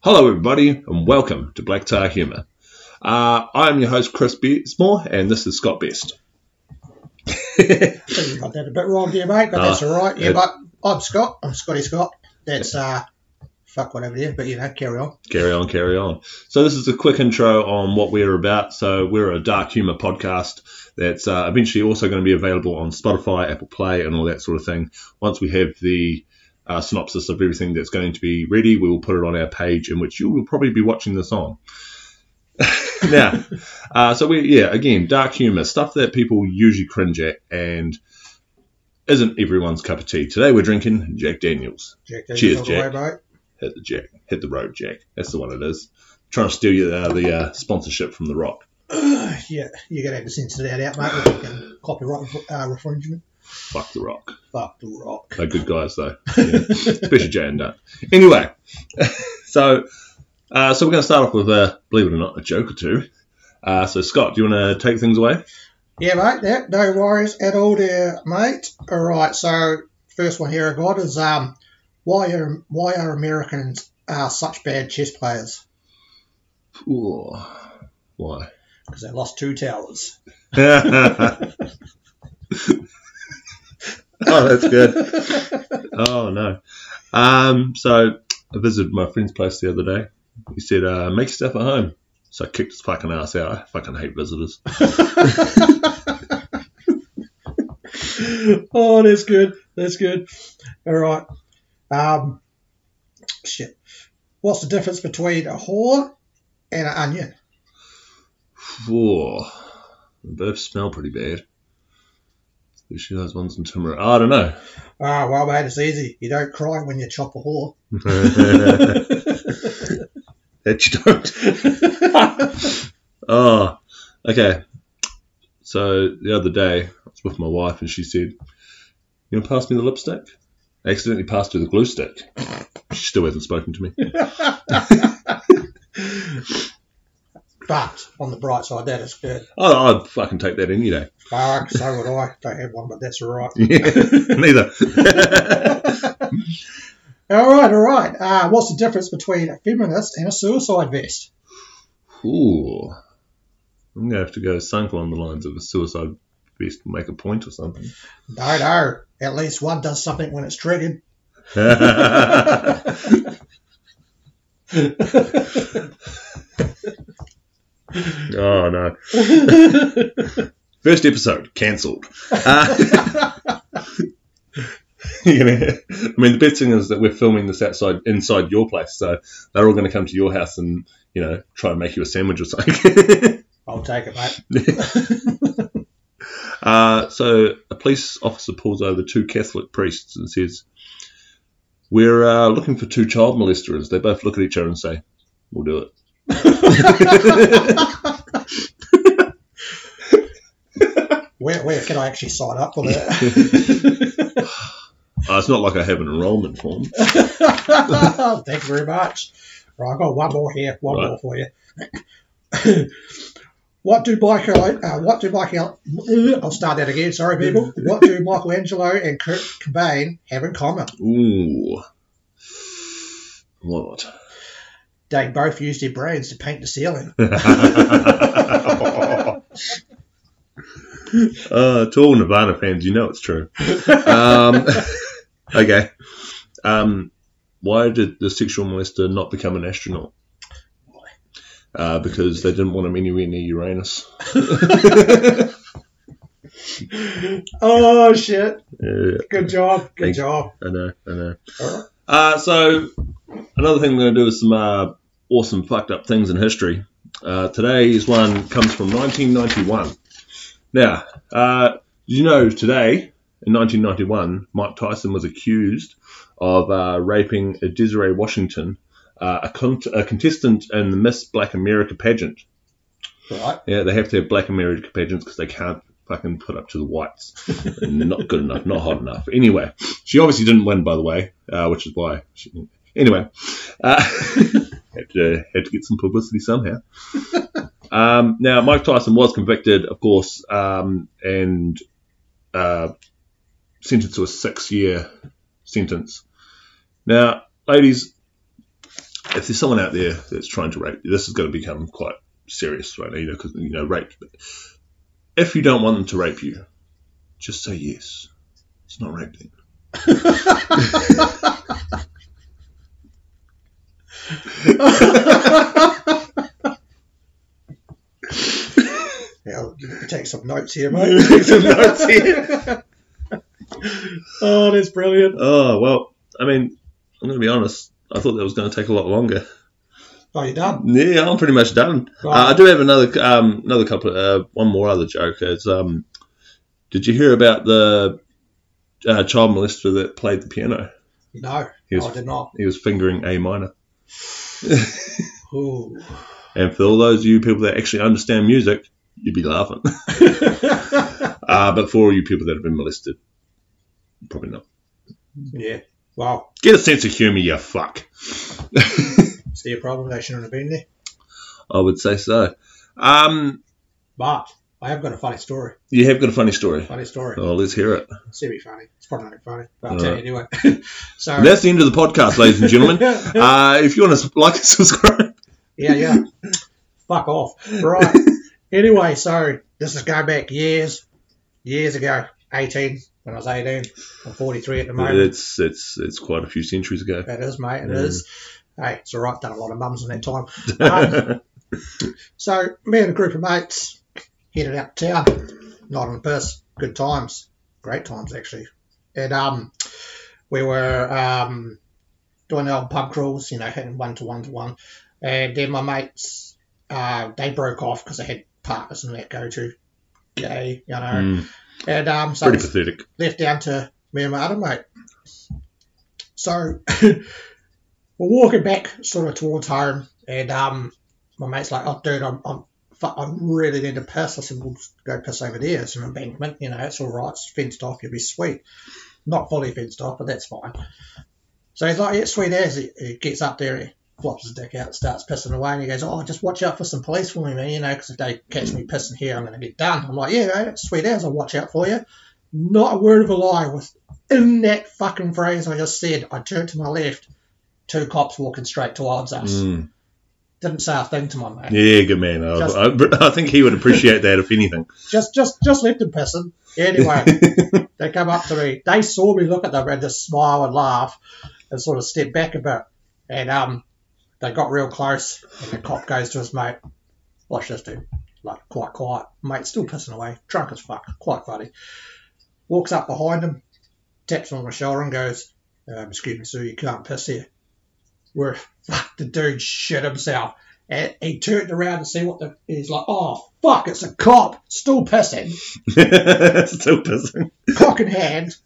Hello, everybody, and welcome to Black Tar Humour. Uh, I'm your host, Chris Bestmore, and this is Scott Best. I think you got that a bit wrong there, mate, but that's Uh, all right. Yeah, it- but I'm Scott. I'm Scotty Scott. That's uh, fuck whatever there, but you know, carry on. carry on, carry on. So, this is a quick intro on what we're about. So, we're a dark humour podcast that's uh, eventually also going to be available on Spotify, Apple Play, and all that sort of thing. Once we have the uh, synopsis of everything that's going to be ready, we will put it on our page, in which you will probably be watching this on. now, uh, so we yeah, again, dark humour stuff that people usually cringe at and isn't everyone's cup of tea. Today we're drinking Jack Daniels. Jack Daniels Cheers, Jack. way. Hit the Jack, hit the road, Jack. That's the one it is. trying to steal you uh, the uh, sponsorship from The Rock. yeah, you're to have to censor that out, mate. Copyright uh, infringement. Fuck The Rock. Fuck the rock. They're good guys though, Yeah. especially Jay and Dunn. Anyway, so uh, so we're going to start off with, uh, believe it or not, a joke or two. Uh, so Scott, do you want to take things away? Yeah, mate. Yeah, no worries at all there, mate. All right. So first one here I got is um, why are why are Americans uh, such bad chess players? Ooh, why? Because they lost two towers. oh, that's good. Oh no. Um, so I visited my friend's place the other day. He said, uh, "Make stuff at home." So I kicked his fucking ass out. I fucking hate visitors. oh, that's good. That's good. All right. Um, shit. What's the difference between a whore and an onion? Whoa, they both smell pretty bad. Especially those ones in. I don't know. Ah, well, mate, it's easy. You don't cry when you chop a whore. that you don't. Oh, okay. So the other day, I was with my wife, and she said, "You want to pass me the lipstick?" I accidentally passed her the glue stick. She still hasn't spoken to me. but on the bright side, that is good. Oh, I'd fucking take that any day. Fuck, so would I. Don't have one, but that's all right. Yeah, neither. All right, all right. Uh, what's the difference between a feminist and a suicide vest? Ooh, I'm gonna have to go sunk along the lines of a suicide vest to make a point or something. No, no. At least one does something when it's triggered. oh no. First episode cancelled. Uh, you know, I mean, the best thing is that we're filming this outside, inside your place, so they're all going to come to your house and you know try and make you a sandwich or something. I'll take it, mate. uh, so a police officer pulls over two Catholic priests and says, "We're uh, looking for two child molesters." They both look at each other and say, "We'll do it." Where, where can I actually sign up for that? Uh, it's not like I have an enrolment form. Thank you very much. Right, I've got one more here. One Right. more for you. what do Michael? Uh, what do Michael? I'll start that again. Sorry, people. What do Michelangelo and Kurt Cobain have in common? Ooh. What? They both used their brains to paint the ceiling. uh, to all Nirvana fans, you know it's true. Um, okay. Um, why did the sexual molester not become an astronaut? Uh, because they didn't want him anywhere near Uranus. oh shit! Yeah, Good job. Good Thank- job. I know, I know. All right. Uh, so, another thing we're going to do is some uh, awesome fucked up things in history. Uh, today's one comes from 1991. Now, uh, did you know today, in 1991, Mike Tyson was accused of uh, raping Desiree Washington, uh, a, con- a contestant in the Miss Black America pageant. Right. Yeah, they have to have Black America pageants because they can't fucking put up to the whites. not good enough, not hot enough. Anyway, she obviously didn't win, by the way, uh, which is why. She, anyway, uh, had to had to get some publicity somehow. Um, now, Mike Tyson was convicted, of course, um, and uh, sentenced to a six-year sentence. Now, ladies, if there's someone out there that's trying to rape you, this is going to become quite serious right now, you know, because you know, rape. If you don't want them to rape you, just say yes. It's not rape then. Yeah, you can take some notes here, mate. Some notes here. oh, that's brilliant. Oh well, I mean, I'm going to be honest. I thought that was going to take a lot longer. Oh, you're done? Yeah, I'm pretty much done. Uh, I do have another um, another couple, uh, one more other joke. It's um, did you hear about the uh, child molester that played the piano? No, He was I did not. he was fingering A minor. Ooh. And for all those of you people that actually understand music, you'd be laughing. uh, but for all you people that have been molested, probably not. yeah. Wow. Get a sense of humour, you fuck. see a problem. They shouldn't have been there. I would say so. Um, But I have got a funny story. you have got a funny story. Funny story. Oh, let's hear it. It's semi funny. It's probably not funny, but I'll All tell right. you anyway. so That's the end of the podcast, ladies and gentlemen. Uh, if you want to like and subscribe, yeah, yeah. Fuck off. Right. Anyway, so this is going back years, years ago. 18 when I was 18. I'm 43 at the moment. it's it's it's quite a few centuries ago. It is, mate. It Yeah. is. Hey, it's all right. Done a lot of mums in that time. Um, So me and a group of mates headed out to town, not on the piss, good times, great times actually. And um, we were um, doing the old pub crawls, you know, hitting one to one to one. And then my mates, uh, they broke off because they had partners and that go to gay, you know. Mm, And um, so pretty pathetic. left down to me and my other mate. So we're walking back sort of towards home, and um, my mate's like, "Oh, dude, I'm, I'm, fu- I really need to piss." I said, "We'll go piss over there. It's an embankment, you know. It's all right. It's fenced off. You'll be sweet. Not fully fenced off, but that's fine." So he's like, "Yeah, sweet as." He, he gets up there, he flops his dick out, starts pissing away, and he goes, "Oh, just watch out for some police for me, man. You know, because if they catch me pissing here, I'm going to get done." I'm like, "Yeah, mate, sweet as. I'll watch out for you." Not a word of a lie. Within that fucking phrase I just said, I turned to my left, two cops walking straight towards us. Mm. Didn't say a thing to my mate. Yeah, good man. I, Just- I, I think he would appreciate that if anything. Just, just, just left him pissing. Anyway, they come up to me. They saw me look at them and just smile and laugh, and sort of step back a bit. And um, they got real close, and the cop goes to his mate. Watch this dude. Like quite quiet. Mate still pissing away. Drunk as fuck. Quite funny. Walks up behind him, taps him on the shoulder and goes, um, excuse me, sir, you can't piss here. Where fuck the dude shit himself. And he turned around to see what the he's like, oh fuck, it's a cop, still pissing, Still pissing. cock in hand,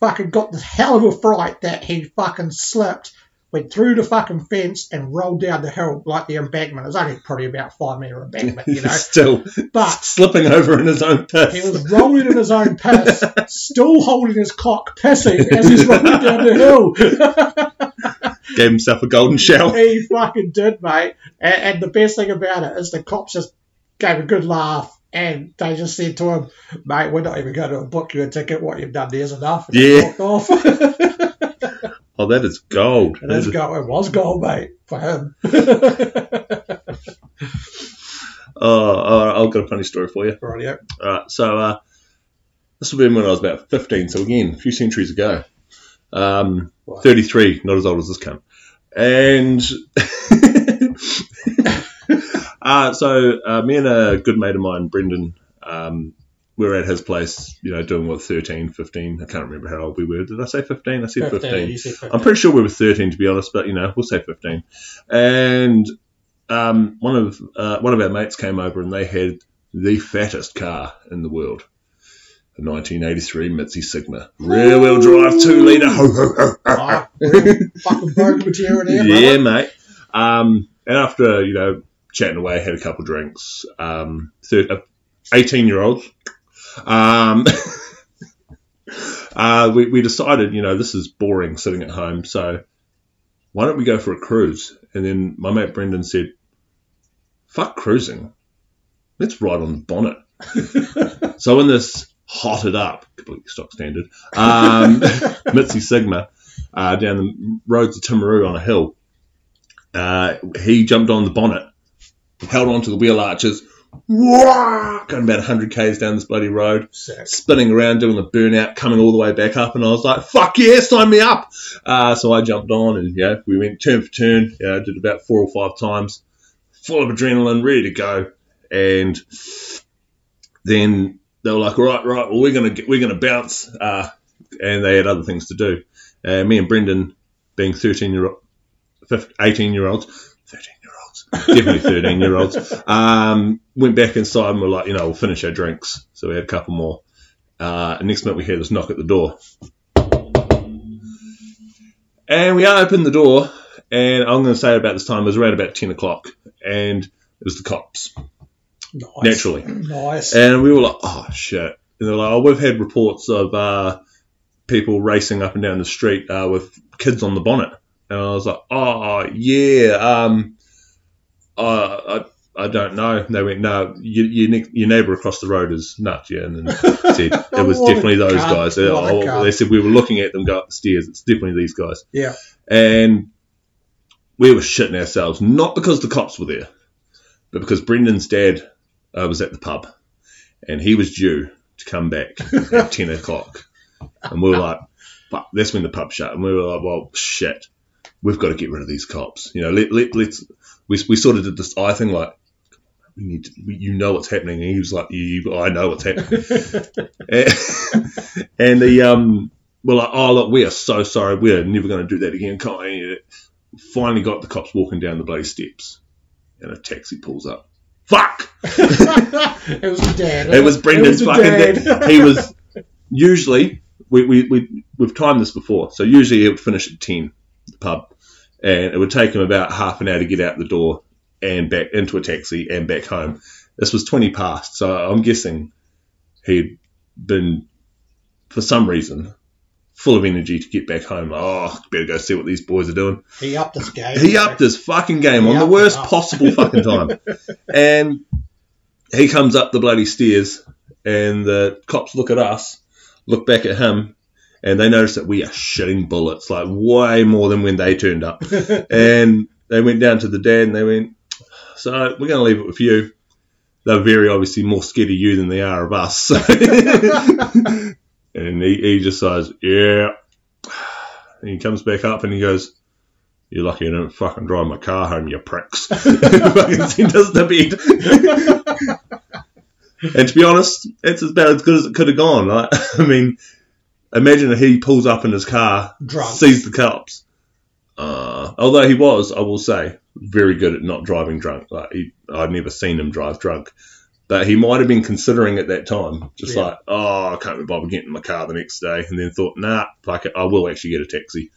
fucking got the hell of a fright that he fucking slipped, went through the fucking fence and rolled down the hill like the embankment. It was only probably about five metre embankment, you know. Still But slipping over in his own piss. he was rolling in his own piss, still holding his cock, pissing as he's rolling down the hill. Gave himself a golden shower. he fucking did, mate. And, and the best thing about it is the cops just gave a good laugh. And they just said to him, mate, we're not even going to book you a ticket. What you've done there's enough. And Yeah. walked off. Oh, that is gold. It's go- it was gold, mate, for him. Oh, I've got a funny story for you. Rightio. All right, so uh, this will be when I was about 15, so again, a few centuries ago. Um, Right. 33, not as old as this cunt. And uh, so uh, me and a good mate of mine, Brendan, um, we were at his place, you know, doing what, 13, 15, I can't remember how old we were. Did I say 15? I said 15. You said 15. I'm pretty sure we were 13 to be honest, but you know, we'll say 15. And um, one of uh, one of our mates came over and they had the fattest car in the world. A 1983 Mitsubishi Sigma, rear wheel drive, two liter. Ho ho ho. ho, ho. Ah, fucking broke material there, Yeah, brother. mate. Um, and after you know chatting away, had a couple drinks. Um, uh, 18 year olds. Um, uh, we, we decided, you know, this is boring sitting at home, so why don't we go for a cruise? And then my mate Brendan said, "Fuck cruising, let's ride on the bonnet." so in this hotted up, completely stock standard, um, Mitzi Sigma uh, down the roads of Timaru on a hill. Uh, he jumped on the bonnet, held onto the wheel arches, wah, going about 100 k's down this bloody road, Sick. spinning around doing the burnout, coming all the way back up, and I was like, "Fuck yeah, sign me up!" Uh, so I jumped on, and yeah, we went turn for turn. Yeah, did about four or five times, full of adrenaline, ready to go, and then they were like, "Right, right, well we're gonna get, we're gonna bounce," uh, and they had other things to do. Uh, me and Brendan, being 13 year old, 18 year olds, 13 year olds, definitely 13 year olds, um, went back inside and were like, you know, we'll finish our drinks. So we had a couple more. Uh, and next minute we hear this knock at the door. And we opened the door, and I'm going to say about this time, it was around about 10 o'clock, and it was the cops, Nice. naturally. Nice. And we were like, oh shit. And they're like, oh, we've had reports of uh, people racing up and down the street uh, with kids on the bonnet. And I was like, oh yeah, um, uh, I I don't know. And they went, no, you, you, your neighbour across the road is nuts, yeah. And then said it was definitely those cunt, guys. They, oh, they said we were looking at them go up the stairs. It's definitely these guys. yeah. And we were shitting ourselves, not because the cops were there, but because Brendan's dad uh, was at the pub and he was due to come back at 10 o'clock. And we were like, fuck, that's when the pub shut. And we were like, well, shit, we've got to get rid of these cops. You know, let, let, let's, we, we sort of did this eye thing like, we need to, we, you know what's happening. And he was like, you, I know what's happening. and, and the, um, we're like, oh, look, we are so sorry. We're never going to do that again. Finally got the cops walking down the bloody steps. And a taxi pulls up. Fuck! it was the dad. It was Brendan's fucking dad. dad. He was usually we, we, we we've timed this before, so usually he would finish at ten, the pub, and it would take him about half an hour to get out the door and back into a taxi and back home. This was twenty past, so I'm guessing he'd been for some reason full of energy to get back home. Oh, better go see what these boys are doing. He upped his game. He upped his fucking game He on the worst possible fucking time. and he comes up the bloody stairs, and the cops look at us, look back at him, and they noticed that we are shitting bullets, like way more than when they turned up. and they went down to the dad and they went, So we're going to leave it with you. They're very obviously more scared of you than they are of us. and he, he just says, Yeah. And he comes back up and he goes, You're lucky I didn't fucking drive my car home, you pricks. fucking send us to bed. and to be honest, it's about as good as it could have gone. Like, I mean, imagine if he pulls up in his car, Drunk. sees the cops. Uh, although he was, I will say, very good at not driving drunk. Like he, I'd never seen him drive drunk, but he might have been considering at that time, just Yeah. like, oh, I can't be bothered getting in my car the next day, and then thought, nah, fuck it, I will actually get a taxi.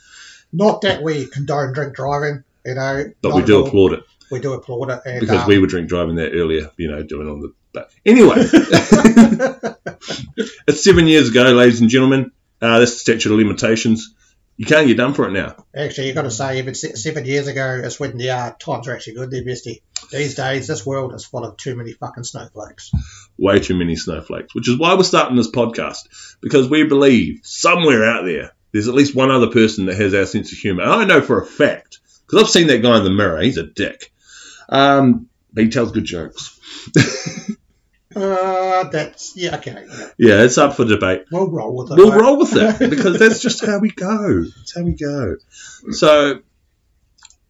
Not that we condone drink driving, you know. But we do applaud it We do applaud it. And, because um, we were drink driving that earlier, you know, doing on the. But anyway, it's seven years ago, ladies and gentlemen. Uh, that's the statute of limitations. You can't get done for it now. Actually, you've got to say, even se- seven years ago, it's when the uh, times are actually good. They're bestie. These days, this world is full of too many fucking snowflakes. way too many snowflakes, which is why we're starting this podcast because we believe somewhere out there there's at least one other person that has our sense of humor. And I know for a fact because I've seen that guy in the mirror. He's a dick. Um, but he tells good jokes. Uh, that's yeah, okay. Yeah. Yeah, it's up for debate. We'll roll with it. We'll mate. roll with it because that's just how we go. That's how we go. So.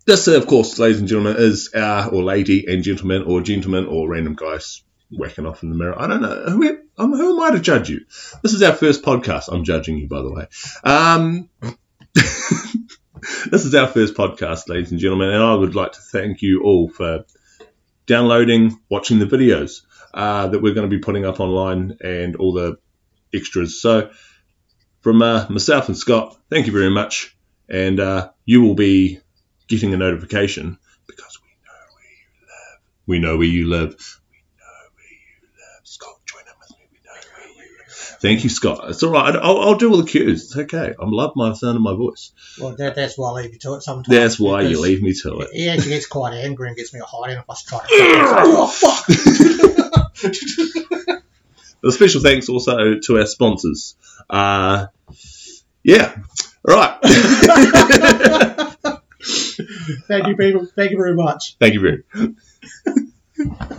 This, of course, ladies and gentlemen, is our, or lady and gentleman, or gentleman, or random guys whacking off in the mirror. I don't know. Who, um, who am I to judge you? This is our first podcast. I'm judging you, by the way. Um, this is our first podcast, ladies and gentlemen, and I would like to thank you all for downloading, watching the videos uh, that we're going to be putting up online and all the extras. So, from uh, myself and Scott, thank you very much, and uh, you will be getting a notification because we know where you live. We know where you live. We know where you live. Scott, join in with me. We know where you live. Thank you, Scott. It's all right. I'll, I'll do all the cues. It's okay. I love my sound of my voice. Well, that, that's why I leave you to it sometimes. That's why you leave me to it. He actually gets quite angry and gets me a hiding if I try to. oh fuck! A special thanks also to our sponsors. Uh, yeah. Right. Thank you, people. Thank you very much. Thank you very